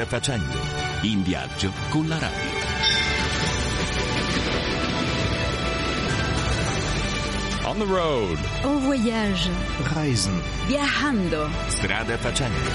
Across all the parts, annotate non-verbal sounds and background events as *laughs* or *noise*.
Strada facendo, in viaggio con la radio. On the road. En voyage. Reisen. Viajando. Strada facendo.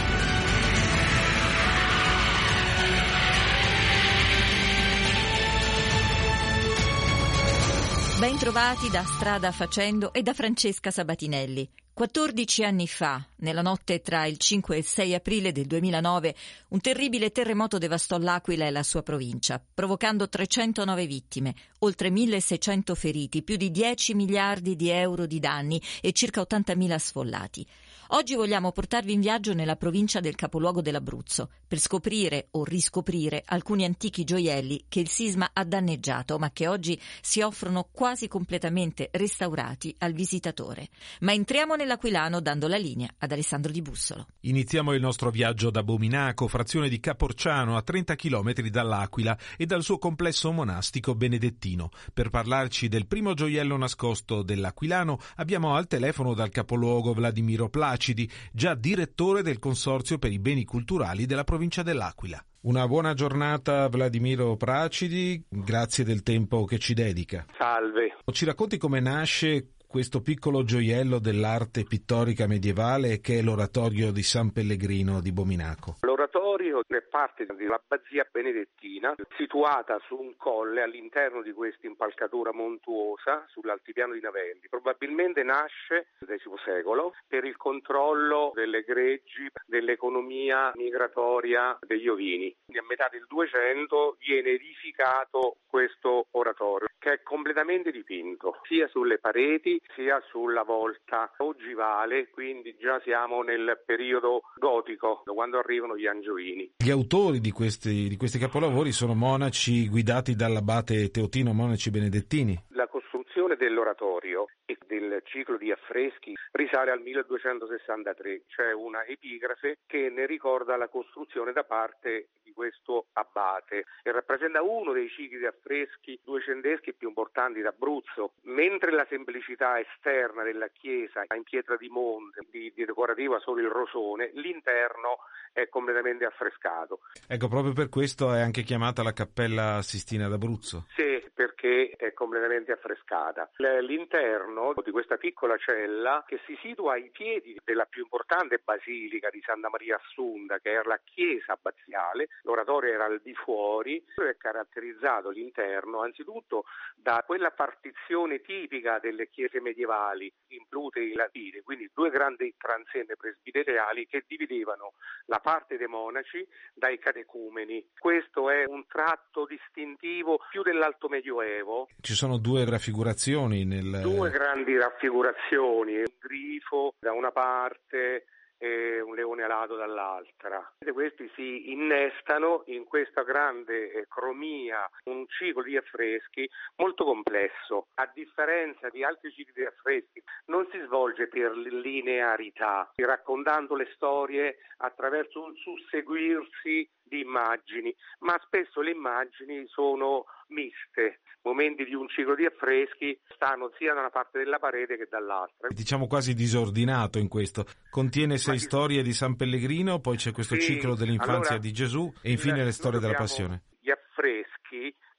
Ben trovati da Strada Facendo e da Francesca Sabatinelli. 14 anni fa, nella notte tra il 5 e il 6 aprile del 2009, un terribile terremoto devastò l'Aquila e la sua provincia, provocando 309 vittime, oltre 1600 feriti, più di 10 miliardi di euro di danni e circa 80.000 sfollati. Oggi vogliamo portarvi in viaggio nella provincia del capoluogo dell'Abruzzo per scoprire o riscoprire alcuni antichi gioielli che il sisma ha danneggiato ma che oggi si offrono quasi completamente restaurati al visitatore. Ma entriamo nell'Aquilano dando la linea ad Alessandro Di Bussolo. Iniziamo il nostro viaggio da Bominaco, frazione di Caporciano, a 30 km dall'Aquila e dal suo complesso monastico benedettino. Per parlarci del primo gioiello nascosto dell'Aquilano abbiamo al telefono dal capoluogo Vladimiro Placidi, già direttore del Consorzio per i beni culturali della provincia dell'Aquila. Una buona giornata Vladimiro Pracidi, grazie del tempo che ci dedica. Salve. Ci racconti come nasce questo piccolo gioiello dell'arte pittorica medievale che è l'oratorio di San Pellegrino di Bominaco. L'oratorio è parte dell'abbazia benedettina situata su un colle all'interno di questa impalcatura montuosa sull'altipiano di Navelli. Probabilmente nasce nel X secolo per il controllo delle greggi, dell'economia migratoria degli ovini. A metà del 200 viene edificato questo oratorio che è completamente dipinto sia sulle pareti sia sulla volta ogivale, quindi già siamo nel periodo gotico, quando arrivano gli angioini. Gli autori di questi, di questi capolavori sono monaci guidati dall'abate Teotino, monaci benedettini. La costruzione dell'oratorio e del ciclo di affreschi risale al 1263, c'è una epigrafe che ne ricorda la costruzione da parte questo abate e rappresenta uno dei cicli di affreschi duecenteschi più importanti d'Abruzzo, mentre la semplicità esterna della chiesa in pietra di monte, di, di decorativa solo il rosone, l'interno è completamente affrescato. Ecco, proprio per questo è anche chiamata la Cappella Sistina d'Abruzzo. Sì, perché è completamente affrescata. L'interno di questa piccola cella che si situa ai piedi della più importante basilica di Santa Maria Assunta, che era la chiesa abbaziale, l'oratorio era al di fuori, è caratterizzato l'interno anzitutto da quella partizione tipica delle chiese medievali, in plutei latine, quindi due grandi transenne presbiteriali che dividevano la parte dei monaci dai catecumeni. Questo è un tratto distintivo più dell'alto medioevo. Ci sono due raffigurazioni nel... Due grandi raffigurazioni, un grifo da una parte e un leone alato dall'altra. Questi si innestano in questa grande cromia, un ciclo di affreschi molto complesso. A differenza di altri cicli di affreschi, non si svolge per linearità, raccontando le storie attraverso un susseguirsi di immagini, ma spesso le immagini sono miste. Momenti di un ciclo di affreschi stanno sia da una parte della parete che dall'altra. Diciamo quasi disordinato in questo. Contiene sei ma... storie di San Pellegrino, poi c'è questo sì, ciclo dell'infanzia allora, di Gesù e infine le storie della passione. Gli affreschi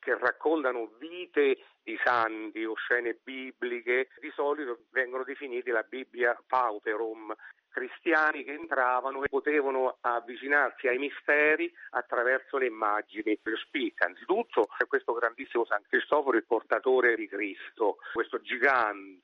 che raccontano vite di santi o scene bibliche, di solito vengono definiti la Bibbia pauperum, cristiani che entravano e potevano avvicinarsi ai misteri attraverso le immagini. Lo spicca anzitutto questo grandissimo San Cristoforo, il portatore di Cristo, questo gigante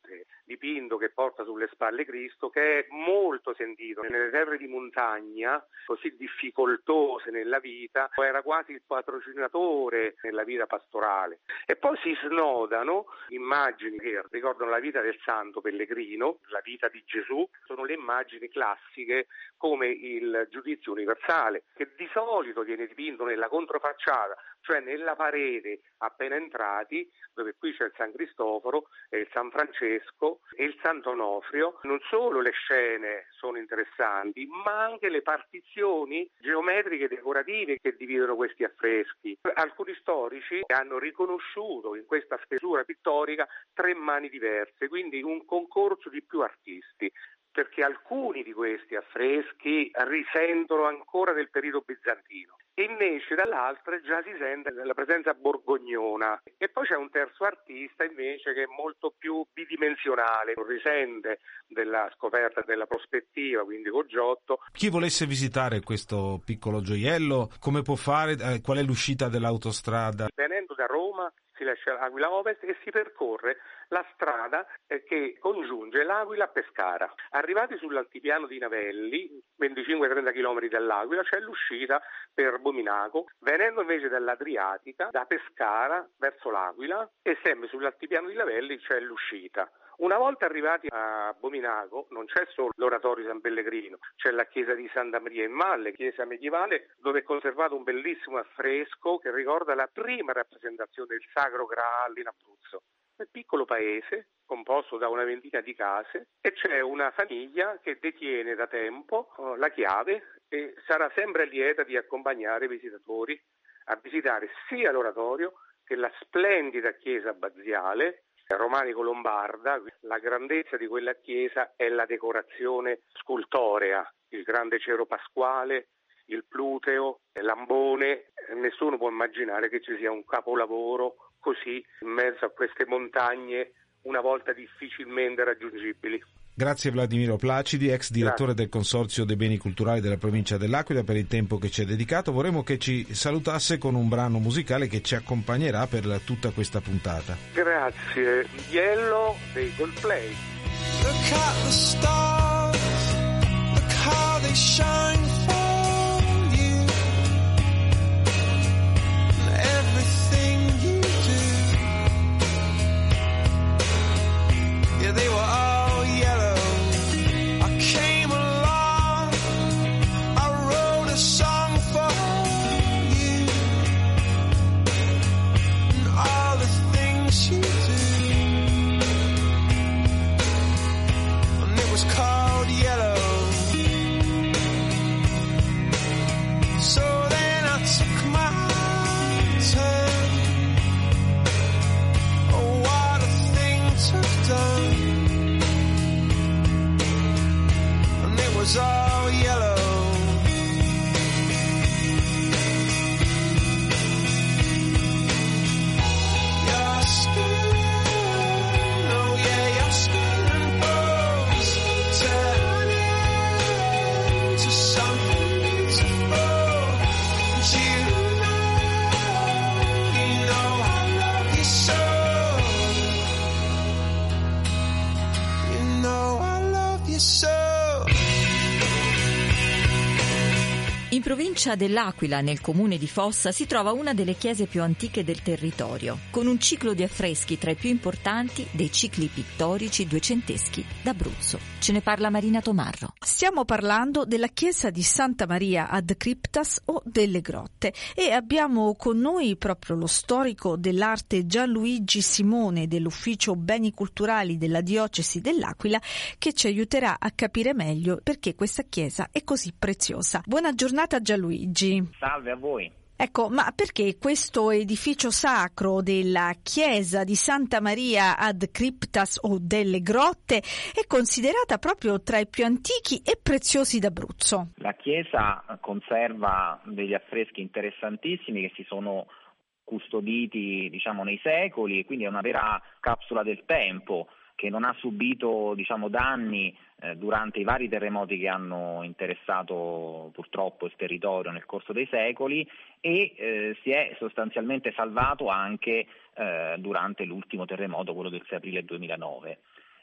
dipinto che porta sulle spalle Cristo, che è molto sentito nelle terre di montagna, così difficoltose nella vita, era quasi il patrocinatore nella vita pastorale. E poi si snodano immagini che ricordano la vita del santo pellegrino, la vita di Gesù, sono le immagini classiche come il giudizio universale, che di solito viene dipinto nella controfacciata, cioè nella parete appena entrati, dove qui c'è il San Cristoforo il San Francesco e il Sant'Onofrio. Non solo le scene sono interessanti, ma anche le partizioni geometriche decorative che dividono questi affreschi. Alcuni storici hanno riconosciuto in questa stesura pittorica tre mani diverse, quindi un concorso di più artisti. perché alcuni di questi affreschi risentono ancora del periodo bizantino invece dall'altra già si sente la presenza borgognona e poi c'è un terzo artista invece che è molto più bidimensionale, non risente della scoperta della prospettiva, quindi con Giotto. Chi volesse visitare questo piccolo gioiello, come può fare? Eh, qual è l'uscita dell'autostrada? Venendo da Roma si lascia l'Aquila Ovest e si percorre la strada eh, che congiunge l'Aquila a Pescara. Arrivati sull'altipiano di Navelli, 25-30 km dall'Aquila, c'è l'uscita per Bominaco, venendo invece dall'Adriatica, da Pescara verso l'Aquila e sempre sull'altipiano di Navelli c'è l'uscita. Una volta arrivati a Bominaco non c'è solo l'oratorio San Pellegrino, c'è la chiesa di Santa Maria in Valle, chiesa medievale dove è conservato un bellissimo affresco che ricorda la prima rappresentazione del Sacro Graal in Abruzzo. È un piccolo paese composto da una ventina di case e c'è una famiglia che detiene da tempo oh, la chiave e sarà sempre lieta di accompagnare i visitatori a visitare sia l'oratorio che la splendida chiesa abbaziale romanico-lombarda, la grandezza di quella chiesa è la decorazione scultorea, il grande cero pasquale, il pluteo, l'ambone, nessuno può immaginare che ci sia un capolavoro così in mezzo a queste montagne una volta difficilmente raggiungibili. Grazie Vladimiro Placidi, ex direttore Grazie. del Consorzio dei Beni Culturali della provincia dell'Aquila per il tempo che ci ha dedicato. Vorremmo che ci salutasse con un brano musicale che ci accompagnerà per tutta questa puntata. Grazie. Yellow dei Coldplay. Look at the stars, look how they shine So so provincia dell'Aquila, nel comune di Fossa, si trova una delle chiese più antiche del territorio, con un ciclo di affreschi tra i più importanti dei cicli pittorici duecenteschi d'Abruzzo. Ce ne parla Marina Tomarro. Stiamo parlando della chiesa di Santa Maria ad Cryptas o delle Grotte e abbiamo con noi proprio lo storico dell'arte Gianluigi Simone dell'Ufficio Beni Culturali della Diocesi dell'Aquila che ci aiuterà a capire meglio perché questa chiesa è così preziosa. Buona giornata Gianluigi. Luigi. Salve a voi. Ecco, ma perché questo edificio sacro della chiesa di Santa Maria ad Cryptas o delle Grotte è considerata proprio tra i più antichi e preziosi d'Abruzzo? La chiesa conserva degli affreschi interessantissimi che si sono custoditi diciamo, nei secoli e quindi è una vera capsula del tempo che non ha subito diciamo, danni eh, durante i vari terremoti che hanno interessato purtroppo il territorio nel corso dei secoli e eh, si è sostanzialmente salvato anche eh, durante l'ultimo terremoto, quello del 6 aprile 2009.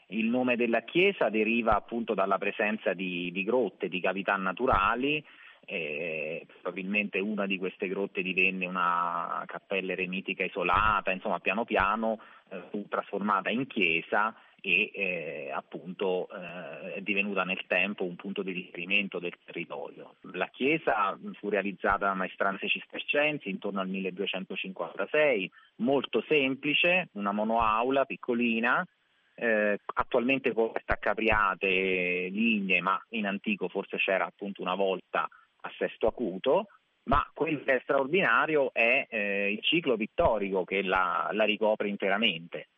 Il nome della chiesa deriva appunto dalla presenza di, di grotte, di cavità naturali, eh, probabilmente una di queste grotte divenne una cappella eremitica isolata, insomma piano piano eh, fu trasformata in chiesa e eh, appunto eh, è divenuta nel tempo un punto di riferimento del territorio. La chiesa fu realizzata da maestranze cistercensi intorno al 1256, molto semplice, una monoaula piccolina, eh, attualmente coperta a capriate, lignee, ma in antico forse c'era appunto una volta a sesto acuto, ma quello che è straordinario è eh, il ciclo pittorico che la, la ricopre interamente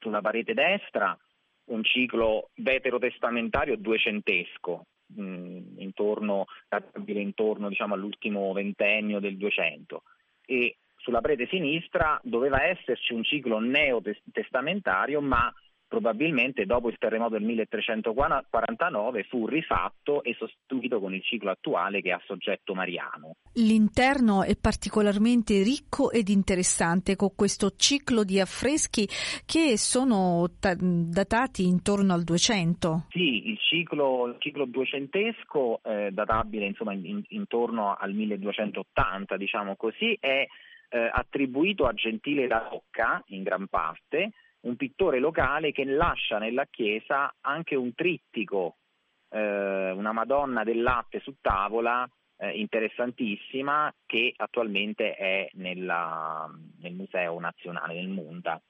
sulla parete destra un ciclo veterotestamentario duecentesco, mh, intorno, intorno diciamo, all'ultimo ventennio del 200 e sulla prete sinistra doveva esserci un ciclo neotestamentario ma probabilmente dopo il terremoto del 1349 fu rifatto e sostituito con il ciclo attuale che ha soggetto mariano. L'interno è particolarmente ricco ed interessante con questo ciclo di affreschi che sono t- datati intorno al 200. Sì, il ciclo, il ciclo duecentesco, eh, databile insomma in, intorno al 1280, diciamo così, è eh, attribuito a Gentile da Rocca in gran parte, un pittore locale che lascia nella chiesa anche un trittico, eh, una Madonna del latte su tavola eh, interessantissima che attualmente è nella, nel Museo Nazionale del Munta.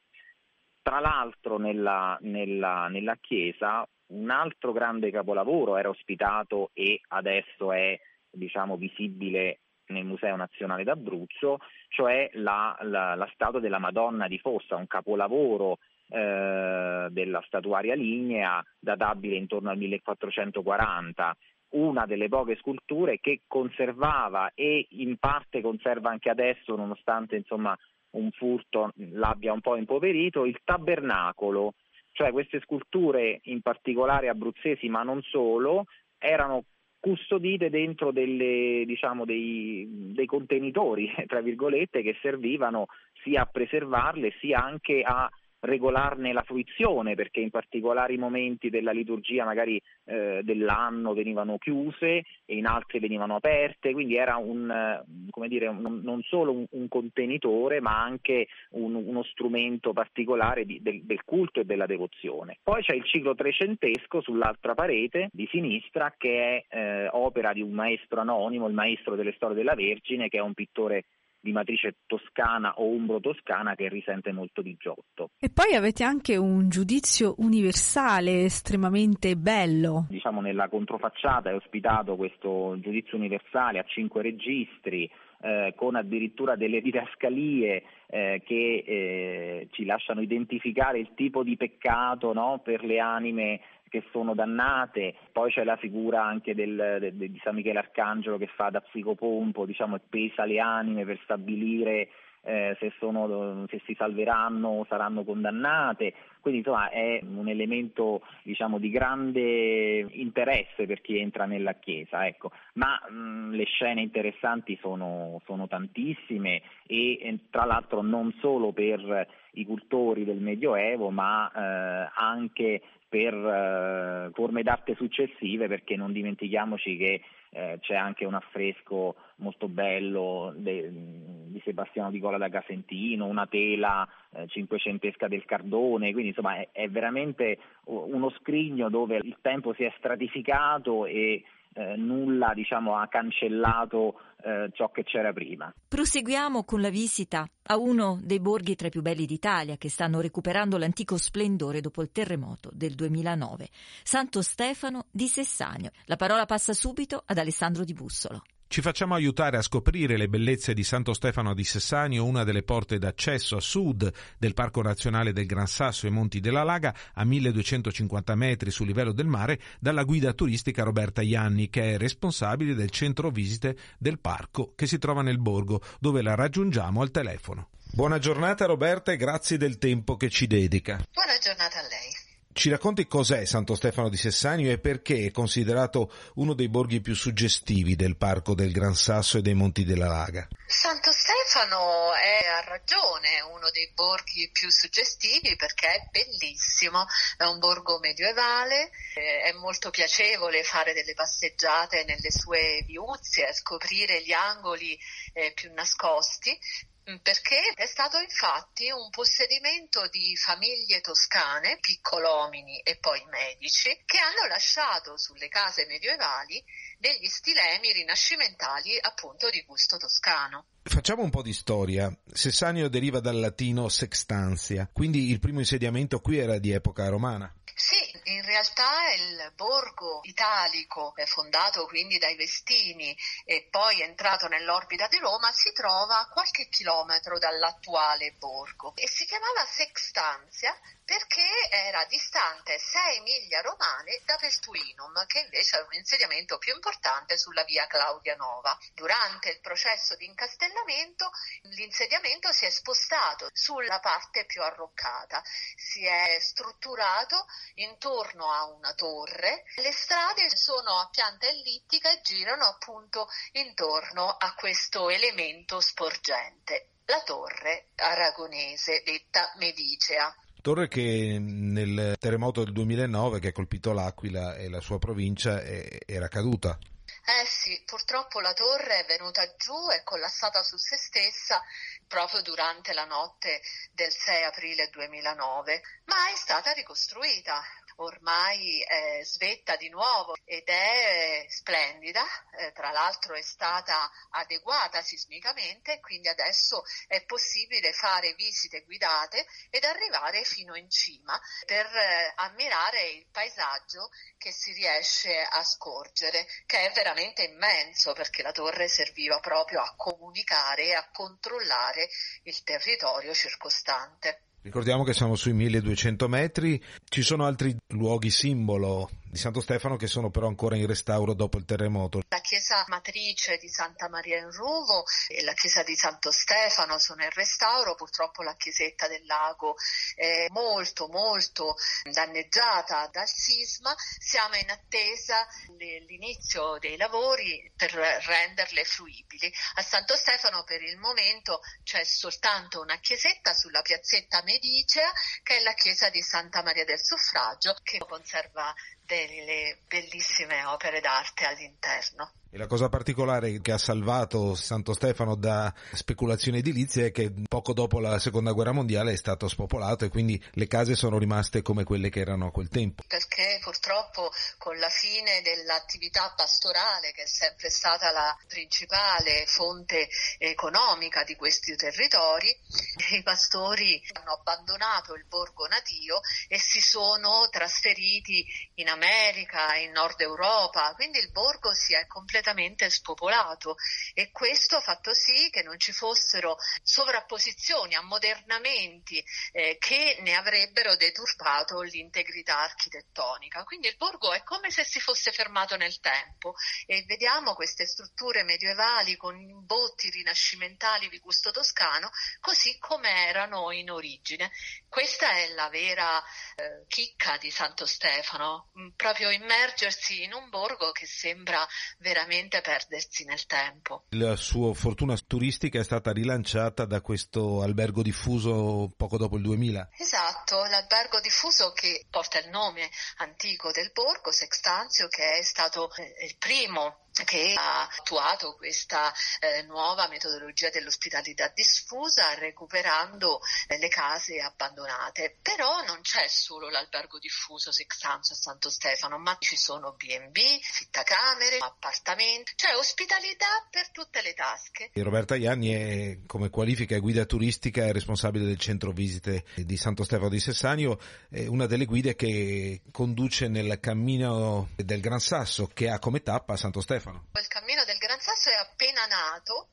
Tra l'altro nella, nella, nella chiesa un altro grande capolavoro era ospitato e adesso è diciamo, visibile nel Museo Nazionale d'Abruzzo, cioè la, la, la statua della Madonna di Fossa, un capolavoro eh, della statuaria lignea databile intorno al 1440 una delle poche sculture che conservava e in parte conserva anche adesso, nonostante insomma, un furto l'abbia un po' impoverito, il tabernacolo, cioè queste sculture in particolare abruzzesi ma non solo, erano custodite dentro delle, diciamo, dei, dei, contenitori, *laughs* tra virgolette, che servivano sia a preservarle sia anche a regolarne la fruizione, perché in particolari momenti della liturgia magari eh, dell'anno venivano chiuse e in altri venivano aperte, quindi era un, come dire, un, non solo un, un, contenitore ma anche uno strumento particolare di, del, del, culto e della devozione. Poi c'è il ciclo trecentesco sull'altra parete di sinistra che è eh, opera di un maestro anonimo, il maestro delle storie della Vergine, che è un pittore di matrice toscana o umbro-toscana che risente molto di Giotto. E poi avete anche un giudizio universale estremamente bello. Diciamo nella controfacciata è ospitato questo giudizio universale a cinque registri, eh, con addirittura delle didascalie eh, che eh, ci lasciano identificare il tipo di peccato no, per le anime che sono dannate, poi c'è la figura anche del, de, de, di San Michele Arcangelo che fa da psicopompo, diciamo, e pesa le anime per stabilire eh, se, sono, se, si salveranno o saranno condannate, quindi insomma è un elemento diciamo, di grande interesse per chi entra nella Chiesa, ecco. ma mh, le scene interessanti sono, sono tantissime e, e, tra l'altro non solo per i cultori del Medioevo ma eh, anche per eh, forme d'arte successive perché non dimentichiamoci che eh, c'è anche un affresco molto bello de, di Sebastiano di Gola da Casentino, una tela eh, cinquecentesca del Cardone, quindi insomma è, è veramente uno scrigno dove il tempo si è stratificato e eh, nulla diciamo, ha cancellato eh, ciò che c'era prima. Proseguiamo con la visita a uno dei borghi tra i più belli d'Italia che stanno recuperando l'antico splendore dopo il terremoto del 2009, Santo Stefano di Sessanio. La parola passa subito ad Alessandro Di Bussolo. Ci facciamo aiutare a scoprire le bellezze di Santo Stefano di Sessanio, una delle porte d'accesso a sud del Parco Nazionale del Gran Sasso e Monti della Laga, a 1250 metri sul livello del mare, dalla guida turistica Roberta Ianni, che è responsabile del centro visite del parco che si trova nel borgo, dove la raggiungiamo al telefono. Buona giornata Roberta e grazie del tempo che ci dedica. Buona giornata a lei. Ci racconti cos'è Santo Stefano di Sessanio e perché è considerato uno dei borghi più suggestivi del Parco del Gran Sasso e dei Monti della Laga? Santo Stefano è a ragione uno dei borghi più suggestivi perché è bellissimo, è un borgo medievale, è molto piacevole fare delle passeggiate nelle sue viuzze, scoprire gli angoli eh, più nascosti, perché è stato infatti un possedimento di famiglie toscane, piccolomini e poi medici, che hanno lasciato sulle case medievali degli stilemi rinascimentali appunto di gusto toscano. Facciamo un po' di storia. Sessanio deriva dal latino sextantia, quindi il primo insediamento qui era di epoca romana. Sì, in realtà il borgo italico, fondato quindi dai Vestini e poi entrato nell'orbita di Roma, si trova a qualche chilometro dall'attuale borgo e si chiamava Sextanzia perché era distante 6 miglia romane da Peltuinum, che invece è un insediamento più importante sulla via Claudia Nova. Durante il processo di incastellamento l'insediamento si è spostato sulla parte più arroccata, si è strutturato intorno a una torre, le strade sono a pianta ellittica e girano appunto intorno a questo elemento sporgente, la torre aragonese detta Medicea. Torre che nel terremoto del 2009 che ha colpito l'Aquila e la sua provincia era caduta. Eh sì, purtroppo la torre è venuta giù, è collassata su se stessa proprio durante la notte del 6 aprile 2009, ma è stata ricostruita ormai è svetta di nuovo ed è splendida, eh, tra l'altro è stata adeguata sismicamente quindi adesso è possibile fare visite guidate ed arrivare fino in cima per eh, ammirare il paesaggio che si riesce a scorgere, che è veramente immenso perché la torre serviva proprio a comunicare e a controllare il territorio circostante. Ricordiamo che siamo sui 1200 metri, ci sono altri luoghi simbolo di Santo Stefano che sono però ancora in restauro dopo il terremoto. La chiesa matrice di Santa Maria in Ruvo e la chiesa di Santo Stefano sono in restauro, purtroppo la chiesetta del lago è molto molto danneggiata dal sisma, siamo in attesa dell'inizio dei lavori per renderle fruibili. A Santo Stefano per il momento c'è soltanto una chiesetta sulla piazzetta Medicea che è la chiesa di Santa Maria del Suffragio che conserva delle bellissime opere d'arte all'interno. E la cosa particolare che ha salvato Santo Stefano da speculazioni edilizie è che poco dopo la seconda guerra mondiale è stato spopolato e quindi le case sono rimaste come quelle che erano a quel tempo. Perché purtroppo con la fine dell'attività pastorale, che è sempre stata la principale fonte economica di questi territori, i pastori hanno abbandonato il borgo natio e si sono trasferiti in America, in Nord Europa, quindi il borgo si è completamente completamente spopolato e questo ha fatto sì che non ci fossero sovrapposizioni, ammodernamenti eh, che ne avrebbero deturpato l'integrità architettonica. Quindi il borgo è come se si fosse fermato nel tempo e vediamo queste strutture medievali con imbotti rinascimentali di gusto toscano così come erano in origine. Questa è la vera eh, chicca di Santo Stefano, proprio immergersi in un borgo che sembra veramente veramente perdersi nel tempo. La sua fortuna turistica è stata rilanciata da questo albergo diffuso poco dopo il 2000. Esatto, l'albergo diffuso che porta il nome antico del borgo, Sextanzio, che è stato eh, il primo che ha attuato questa eh, nuova metodologia dell'ospitalità diffusa recuperando eh, le case abbandonate. Però non c'è solo l'albergo diffuso Sextanzio a Santo Stefano, ma ci sono B&B, fittacamere, appartamenti, cioè ospitalità per tutte le tasche. E Roberta Ianni è come qualifica e guida turistica è responsabile del centro visite di Santo Stefano di Sessanio, è una delle guide che conduce nel cammino del Gran Sasso che ha come tappa Santo Stefano. Stefano. Il cammino del Gran Sasso è appena nato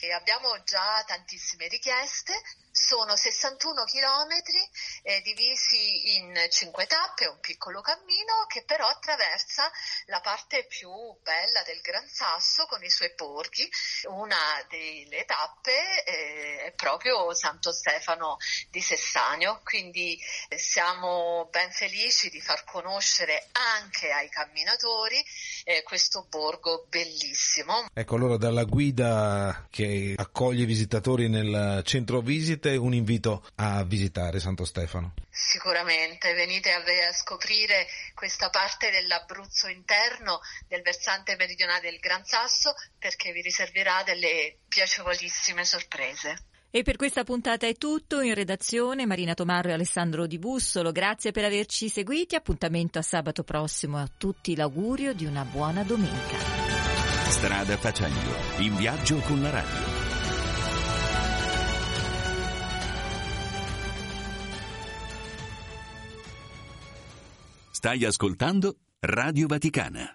e abbiamo già tantissime richieste sono 61 chilometri eh, divisi in cinque tappe, un piccolo cammino che però attraversa la parte più bella del Gran Sasso con i suoi borghi. Una delle tappe eh, è proprio Santo Stefano di Sessanio, quindi eh, siamo ben felici di far conoscere anche ai camminatori eh, questo borgo bellissimo. Ecco allora dalla guida che accoglie i visitatori nel centro visite un invito a visitare Santo Stefano. Sicuramente, venite a, a, scoprire questa parte dell'Abruzzo interno, del versante meridionale del Gran Sasso, perché vi riserverà delle piacevolissime sorprese. E per questa puntata è tutto. In redazione Marina Tomarro e Alessandro Di Bussolo. Grazie per averci seguiti. Appuntamento a sabato prossimo. A tutti l'augurio di una buona domenica. Strada facendo, in viaggio con la radio. Stai ascoltando Radio Vaticana.